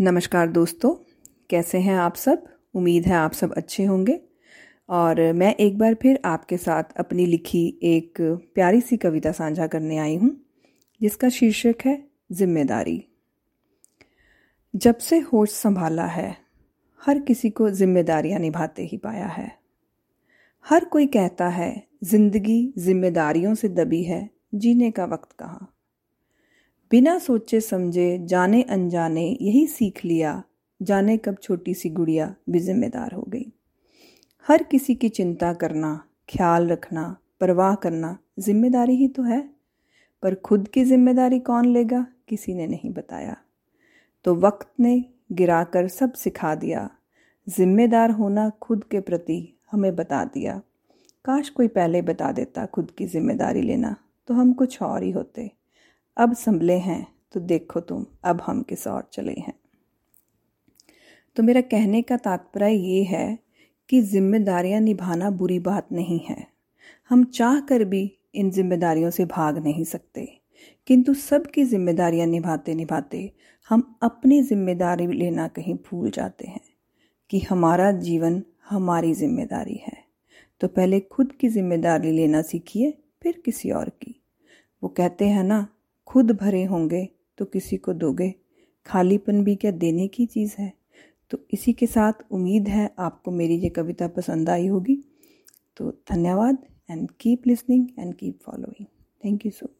नमस्कार दोस्तों, कैसे हैं आप सब? उम्मीद है आप सब अच्छे होंगे। और मैं एक बार फिर आपके साथ अपनी लिखी एक प्यारी सी कविता साझा करने आई हूँ, जिसका शीर्षक है ज़िम्मेदारी। जब से होश संभाला है, हर किसी को जिम्मेदारियाँ निभाते ही पाया है। हर कोई कहता है, ज़िंदगी जिम्मेदारियों से दबी है, जीने का वक्त कहाँ? बिना सोचे समझे जाने अनजाने यही सीख लिया, जाने कब छोटी सी गुड़िया भी जिम्मेदार हो गई। हर किसी की चिंता करना, ख्याल रखना, परवाह करना ज़िम्मेदारी ही तो है। पर खुद की ज़िम्मेदारी कौन लेगा, किसी ने नहीं बताया। तो वक्त ने गिराकर सब सिखा दिया। जिम्मेदार होना खुद के प्रति हमें बता दिया। काश कोई पहले बता देता खुद की ज़िम्मेदारी लेना तो हम कुछ और ही होते। अब संभले हैं तो देखो तुम, अब हम किस और चले हैं। तो मेरा कहने का तात्पर्य ये है कि जिम्मेदारियाँ निभाना बुरी बात नहीं है। हम चाह कर भी इन जिम्मेदारियों से भाग नहीं सकते, किंतु सबकी जिम्मेदारियाँ निभाते निभाते हम अपनी ज़िम्मेदारी लेना कहीं भूल जाते हैं कि हमारा जीवन हमारी ज़िम्मेदारी है। तो पहले खुद की ज़िम्मेदारी लेना सीखिए, फिर किसी और की। वो कहते हैं ना खुद भरे होंगे तो किसी को दोगे। खालीपन भी क्या देने की चीज़ है? तो इसी के साथ उम्मीद है आपको मेरी ये कविता पसंद आई होगी। तो धन्यवाद and keep listening and keep following thank you so much